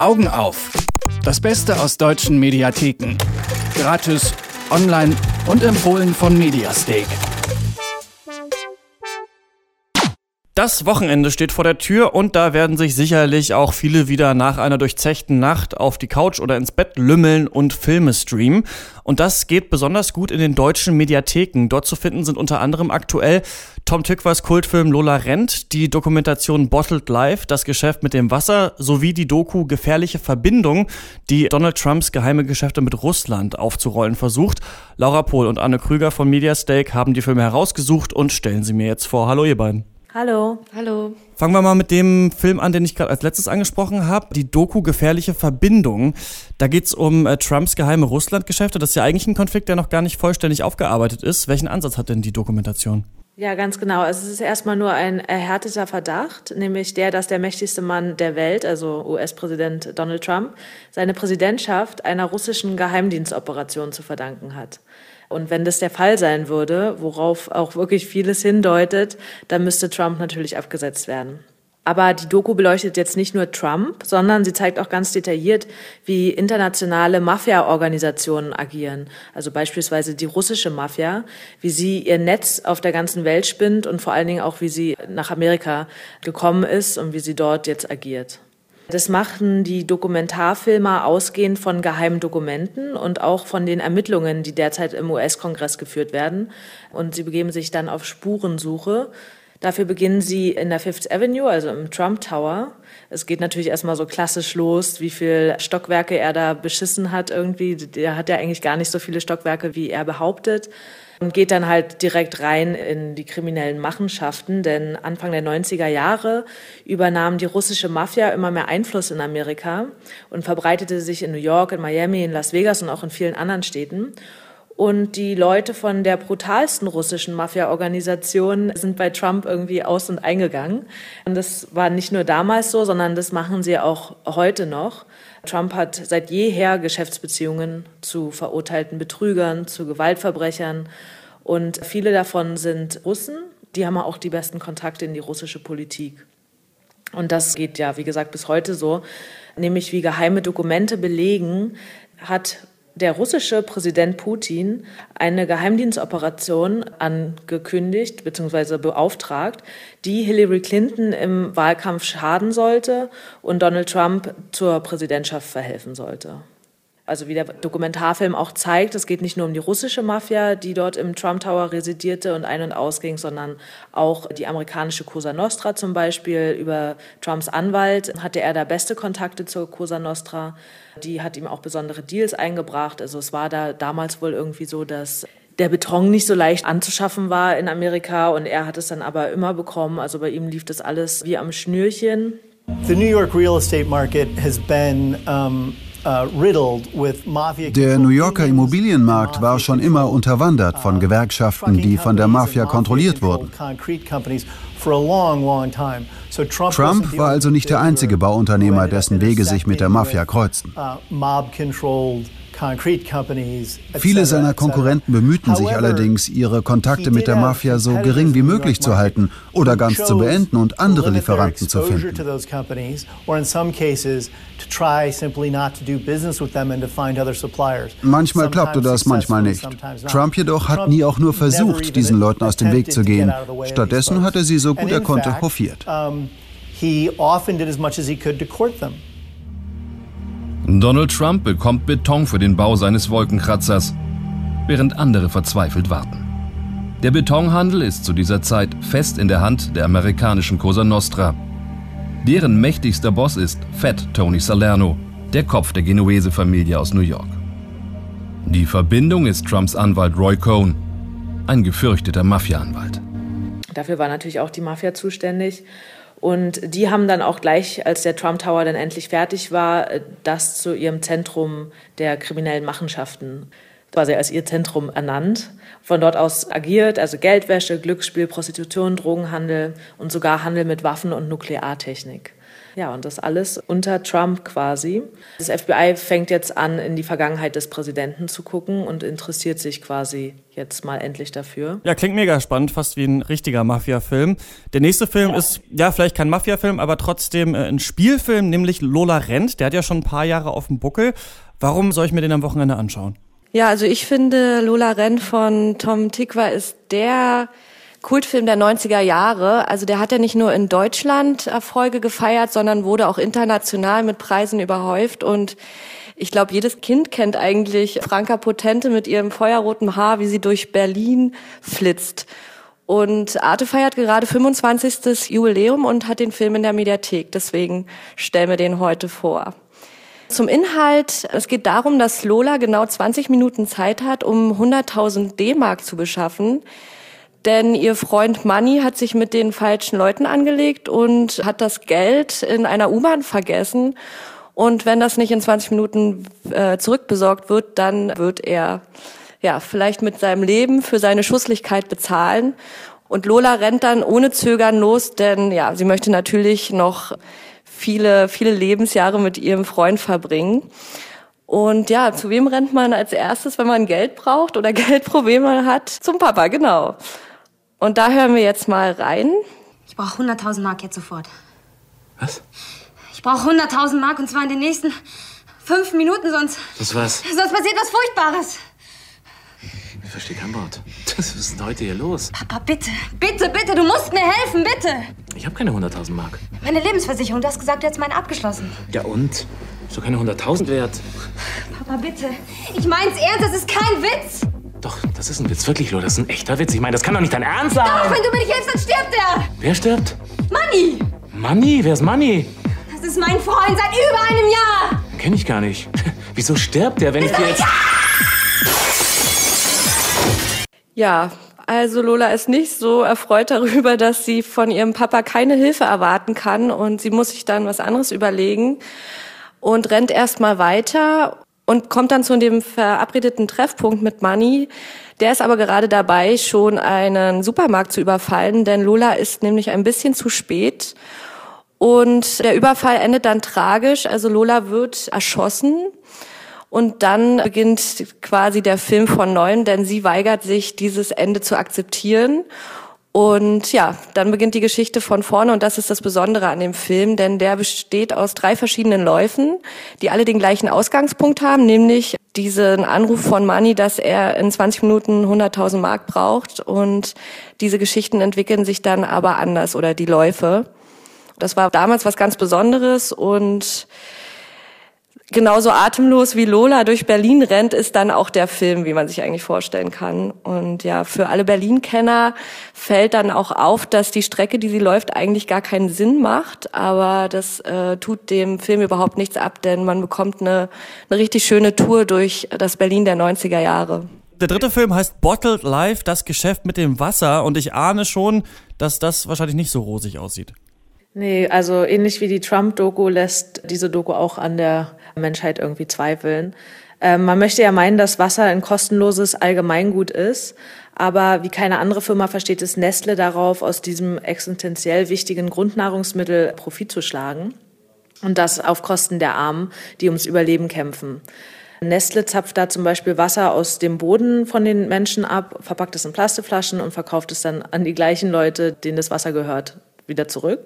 Augen auf. Das Beste aus deutschen Mediatheken. Gratis, online und empfohlen von Mediastake. Das Wochenende steht vor der Tür und da werden sich sicherlich auch viele wieder nach einer durchzechten Nacht auf die Couch oder ins Bett lümmeln und Filme streamen. Und das geht besonders gut in den deutschen Mediatheken. Dort zu finden sind unter anderem aktuell Tom Tückwers Kultfilm Lola Rent, die Dokumentation Bottled Life, das Geschäft mit dem Wasser sowie die Doku Gefährliche Verbindung, die Donald Trumps geheime Geschäfte mit Russland aufzurollen versucht. Laura Pohl und Anne Krüger von Mediastake haben die Filme herausgesucht und stellen sie mir jetzt vor. Hallo ihr beiden. Hallo. Hallo. Fangen wir mal mit dem Film an, den ich gerade als letztes angesprochen habe, die Doku Gefährliche Verbindung. Da geht's um äh, Trumps geheime Russlandgeschäfte. Das ist ja eigentlich ein Konflikt, der noch gar nicht vollständig aufgearbeitet ist. Welchen Ansatz hat denn die Dokumentation? Ja, ganz genau. Also es ist erstmal nur ein erhärteter Verdacht, nämlich der, dass der mächtigste Mann der Welt, also US-Präsident Donald Trump, seine Präsidentschaft einer russischen Geheimdienstoperation zu verdanken hat. Und wenn das der Fall sein würde, worauf auch wirklich vieles hindeutet, dann müsste Trump natürlich abgesetzt werden. Aber die Doku beleuchtet jetzt nicht nur Trump, sondern sie zeigt auch ganz detailliert, wie internationale Mafia-Organisationen agieren. Also beispielsweise die russische Mafia, wie sie ihr Netz auf der ganzen Welt spinnt und vor allen Dingen auch, wie sie nach Amerika gekommen ist und wie sie dort jetzt agiert. Das machten die Dokumentarfilmer ausgehend von geheimen Dokumenten und auch von den Ermittlungen, die derzeit im US-Kongress geführt werden. Und sie begeben sich dann auf Spurensuche. Dafür beginnen sie in der Fifth Avenue, also im Trump Tower. Es geht natürlich erstmal so klassisch los, wie viel Stockwerke er da beschissen hat irgendwie. Der hat ja eigentlich gar nicht so viele Stockwerke, wie er behauptet und geht dann halt direkt rein in die kriminellen Machenschaften, denn Anfang der 90er Jahre übernahm die russische Mafia immer mehr Einfluss in Amerika und verbreitete sich in New York, in Miami, in Las Vegas und auch in vielen anderen Städten. Und die Leute von der brutalsten russischen Mafia-Organisation sind bei Trump irgendwie aus- und eingegangen. Und das war nicht nur damals so, sondern das machen sie auch heute noch. Trump hat seit jeher Geschäftsbeziehungen zu verurteilten Betrügern, zu Gewaltverbrechern. Und viele davon sind Russen. Die haben auch die besten Kontakte in die russische Politik. Und das geht ja, wie gesagt, bis heute so. Nämlich wie geheime Dokumente belegen, hat der russische Präsident Putin eine Geheimdienstoperation angekündigt bzw. beauftragt, die Hillary Clinton im Wahlkampf schaden sollte und Donald Trump zur Präsidentschaft verhelfen sollte also wie der Dokumentarfilm auch zeigt, es geht nicht nur um die russische Mafia, die dort im Trump Tower residierte und ein- und ausging, sondern auch die amerikanische Cosa Nostra zum Beispiel. Über Trumps Anwalt hatte er da beste Kontakte zur Cosa Nostra. Die hat ihm auch besondere Deals eingebracht. Also es war da damals wohl irgendwie so, dass der Beton nicht so leicht anzuschaffen war in Amerika und er hat es dann aber immer bekommen. Also bei ihm lief das alles wie am Schnürchen. The New York real estate market has been um Der New Yorker Immobilienmarkt war schon immer unterwandert von uh, Gewerkschaften, die von der Mafia kontrolliert wurden. Trump war also nicht der einzige Bauunternehmer, dessen Wege sich mit der Mafia kreuzten. Viele seiner Konkurrenten bemühten sich allerdings, ihre Kontakte mit der Mafia so gering wie möglich zu halten oder ganz zu beenden und andere Lieferanten zu finden. Manchmal klappte das, manchmal nicht. Trump jedoch hat nie auch nur versucht, diesen Leuten aus dem Weg zu gehen. Stattdessen hat er sie so gut er konnte hofiert. He often did as much as he could to court them. Donald Trump bekommt Beton für den Bau seines Wolkenkratzers, während andere verzweifelt warten. Der Betonhandel ist zu dieser Zeit fest in der Hand der amerikanischen Cosa Nostra. Deren mächtigster Boss ist Fat Tony Salerno, der Kopf der Genuese-Familie aus New York. Die Verbindung ist Trumps Anwalt Roy Cohn, ein gefürchteter Mafia-Anwalt. Dafür war natürlich auch die Mafia zuständig. Und die haben dann auch gleich, als der Trump Tower dann endlich fertig war, äh, das zu ihrem Zentrum der kriminellen Machenschaften quasi als ihr Zentrum ernannt. Von dort aus agiert, also Geldwäsche, Glücksspiel, Prostitution, Drogenhandel und sogar Handel mit Waffen und Nukleartechnik. Ja, und das alles unter Trump quasi. Das FBI fängt jetzt an, in die Vergangenheit des Präsidenten zu gucken und interessiert sich quasi jetzt mal endlich dafür. Ja, klingt mega spannend, fast wie ein richtiger Mafia-Film. Der nächste Film ja. ist, ja, vielleicht kein Mafia-Film, aber trotzdem äh, ein Spielfilm, nämlich Lola Rent. Der hat ja schon ein paar Jahre auf dem Buckel. Warum soll ich mir den am Wochenende anschauen? Ja, also ich finde, Lola Rent von Tom Tikva ist der Kultfilm der 90er Jahre. Also der hat ja nicht nur in Deutschland Erfolge gefeiert, sondern wurde auch international mit Preisen überhäuft und ich glaube, jedes Kind kennt eigentlich Franka Potente mit ihrem feuerroten Haar, wie sie durch Berlin flitzt. Und Arte feiert gerade 25. Jubiläum und hat den Film in der Mediathek. Deswegen stellen wir den heute vor. Zum Inhalt. Es geht darum, dass Lola genau 20 Minuten Zeit hat, um 100.000 D-Mark zu beschaffen denn ihr Freund Manny hat sich mit den falschen Leuten angelegt und hat das Geld in einer U-Bahn vergessen. Und wenn das nicht in 20 Minuten äh, zurückbesorgt wird, dann wird er ja vielleicht mit seinem Leben für seine Schusslichkeit bezahlen. Und Lola rennt dann ohne Zögern los, denn ja, sie möchte natürlich noch viele, viele Lebensjahre mit ihrem Freund verbringen. Und ja, zu wem rennt man als erstes, wenn man Geld braucht oder Geldprobleme hat? Zum Papa, genau. Und da hören wir jetzt mal rein. Ich brauche 100.000 Mark jetzt sofort. Was? Ich brauche 100.000 Mark und zwar in den nächsten fünf Minuten, sonst. Das was? Sonst passiert was Furchtbares. Ich verstehe kein Wort. Was ist denn heute hier los? Papa, bitte, bitte, bitte, du musst mir helfen, bitte. Ich habe keine 100.000 Mark. Meine Lebensversicherung, du hast gesagt, du hättest meine abgeschlossen. Ja und? Ist doch keine 100.000 wert. Papa, bitte. Ich mein's ernst, das ist kein Witz. Das ist ein Witz, wirklich, Lo. Das ist ein echter Witz. Ich meine, das kann doch nicht dein Ernst sein. Doch, wenn du mir nicht hilfst, dann stirbt er. Wer stirbt? Manni. Manni? Wer ist Manni? Das ist mein Freund seit über einem Jahr. Kenn ich gar nicht. Wieso stirbt der, wenn ich dir jetzt... Ja, also Lola ist nicht so erfreut darüber, dass sie von ihrem Papa keine Hilfe erwarten kann und sie muss sich dann was anderes überlegen und rennt erstmal weiter und kommt dann zu dem verabredeten Treffpunkt mit Manny. Der ist aber gerade dabei, schon einen Supermarkt zu überfallen, denn Lola ist nämlich ein bisschen zu spät. Und der Überfall endet dann tragisch. Also Lola wird erschossen. Und dann beginnt quasi der Film von neuem, denn sie weigert sich, dieses Ende zu akzeptieren und ja, dann beginnt die Geschichte von vorne. Und das ist das Besondere an dem Film, denn der besteht aus drei verschiedenen Läufen, die alle den gleichen Ausgangspunkt haben, nämlich diesen Anruf von Manny, dass er in 20 Minuten 100.000 Mark braucht. Und diese Geschichten entwickeln sich dann aber anders oder die Läufe. Das war damals was ganz Besonderes. Und genauso atemlos wie Lola durch Berlin rennt, ist dann auch der Film, wie man sich eigentlich vorstellen kann. Und ja, für alle Berlin-Kenner fällt dann auch auf, dass die Strecke, die sie läuft, eigentlich gar keinen Sinn macht. Aber das äh, tut dem Film überhaupt nichts ab, denn man bekommt eine, eine richtig schöne Tour durch das Berlin der 90er Jahre. Der dritte Film heißt Bottled Life, das Geschäft mit dem Wasser. Und ich ahne schon, dass das wahrscheinlich nicht so rosig aussieht. Nee, also ähnlich wie die Trump-Doku lässt diese Doku auch an der Menschheit irgendwie zweifeln. Ähm, man möchte ja meinen, dass Wasser ein kostenloses Allgemeingut ist, aber wie keine andere Firma versteht es Nestle darauf, aus diesem existenziell wichtigen Grundnahrungsmittel Profit zu schlagen. Und das auf Kosten der Armen, die ums Überleben kämpfen. Nestle zapft da zum Beispiel Wasser aus dem Boden von den Menschen ab, verpackt es in Plastikflaschen und verkauft es dann an die gleichen Leute, denen das Wasser gehört, wieder zurück.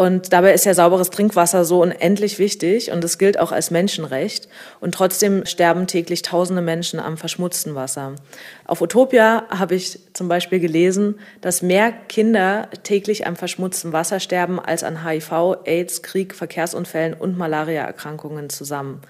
Und dabei ist ja sauberes Trinkwasser so unendlich wichtig und es gilt auch als Menschenrecht. Und trotzdem sterben täglich tausende Menschen am verschmutzten Wasser. Auf Utopia habe ich zum Beispiel gelesen, dass mehr Kinder täglich am verschmutzten Wasser sterben als an HIV, AIDS, Krieg, Verkehrsunfällen und Malariaerkrankungen zusammen.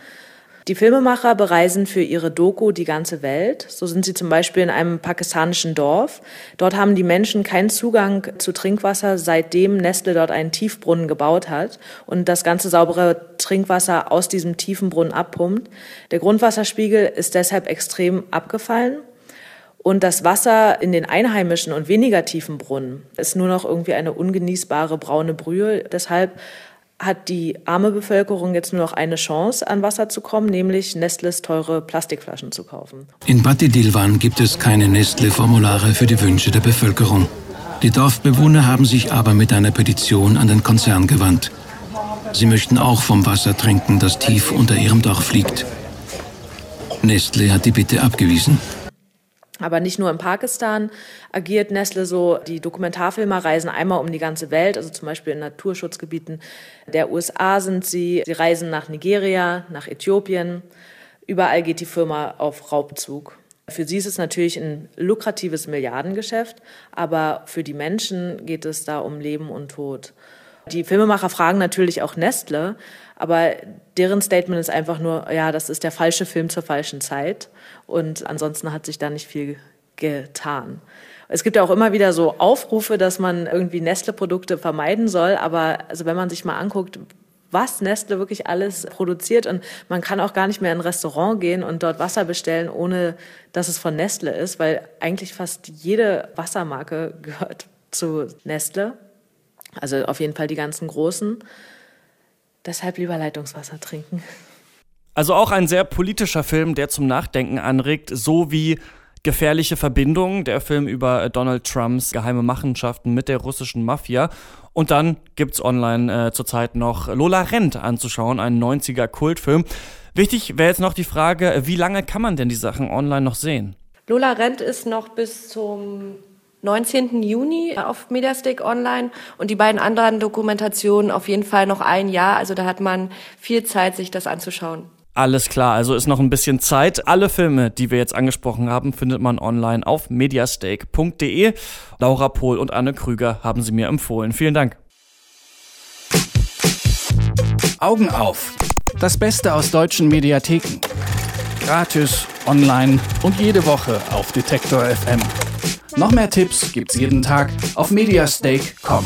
Die Filmemacher bereisen für ihre Doku die ganze Welt. So sind sie zum Beispiel in einem pakistanischen Dorf. Dort haben die Menschen keinen Zugang zu Trinkwasser, seitdem Nestle dort einen Tiefbrunnen gebaut hat und das ganze saubere Trinkwasser aus diesem tiefen Brunnen abpumpt. Der Grundwasserspiegel ist deshalb extrem abgefallen. Und das Wasser in den einheimischen und weniger tiefen Brunnen ist nur noch irgendwie eine ungenießbare braune Brühe. Deshalb hat die arme Bevölkerung jetzt nur noch eine Chance, an Wasser zu kommen, nämlich Nestles teure Plastikflaschen zu kaufen. In Batidilwan gibt es keine Nestle-Formulare für die Wünsche der Bevölkerung. Die Dorfbewohner haben sich aber mit einer Petition an den Konzern gewandt. Sie möchten auch vom Wasser trinken, das tief unter ihrem Dach fliegt. Nestle hat die Bitte abgewiesen. Aber nicht nur in Pakistan agiert Nestle so. Die Dokumentarfilmer reisen einmal um die ganze Welt, also zum Beispiel in Naturschutzgebieten der USA sind sie. Sie reisen nach Nigeria, nach Äthiopien. Überall geht die Firma auf Raubzug. Für sie ist es natürlich ein lukratives Milliardengeschäft, aber für die Menschen geht es da um Leben und Tod. Die Filmemacher fragen natürlich auch Nestle, aber deren Statement ist einfach nur, ja, das ist der falsche Film zur falschen Zeit. Und ansonsten hat sich da nicht viel getan. Es gibt ja auch immer wieder so Aufrufe, dass man irgendwie Nestle-Produkte vermeiden soll. Aber also wenn man sich mal anguckt, was Nestle wirklich alles produziert und man kann auch gar nicht mehr in ein Restaurant gehen und dort Wasser bestellen, ohne dass es von Nestle ist, weil eigentlich fast jede Wassermarke gehört zu Nestle. Also auf jeden Fall die ganzen großen. Deshalb lieber Leitungswasser trinken. Also auch ein sehr politischer Film, der zum Nachdenken anregt, so wie Gefährliche Verbindung, der Film über Donald Trumps geheime Machenschaften mit der russischen Mafia. Und dann gibt's online äh, zurzeit noch Lola Rent anzuschauen, ein 90er Kultfilm. Wichtig wäre jetzt noch die Frage, wie lange kann man denn die Sachen online noch sehen? Lola Rent ist noch bis zum 19. Juni auf Mediastick online und die beiden anderen Dokumentationen auf jeden Fall noch ein Jahr. Also da hat man viel Zeit, sich das anzuschauen. Alles klar, also ist noch ein bisschen Zeit. Alle Filme, die wir jetzt angesprochen haben, findet man online auf mediastake.de. Laura Pohl und Anne Krüger haben sie mir empfohlen. Vielen Dank. Augen auf. Das Beste aus deutschen Mediatheken. Gratis, online und jede Woche auf Detektor FM. Noch mehr Tipps gibt's jeden Tag auf mediastake.com.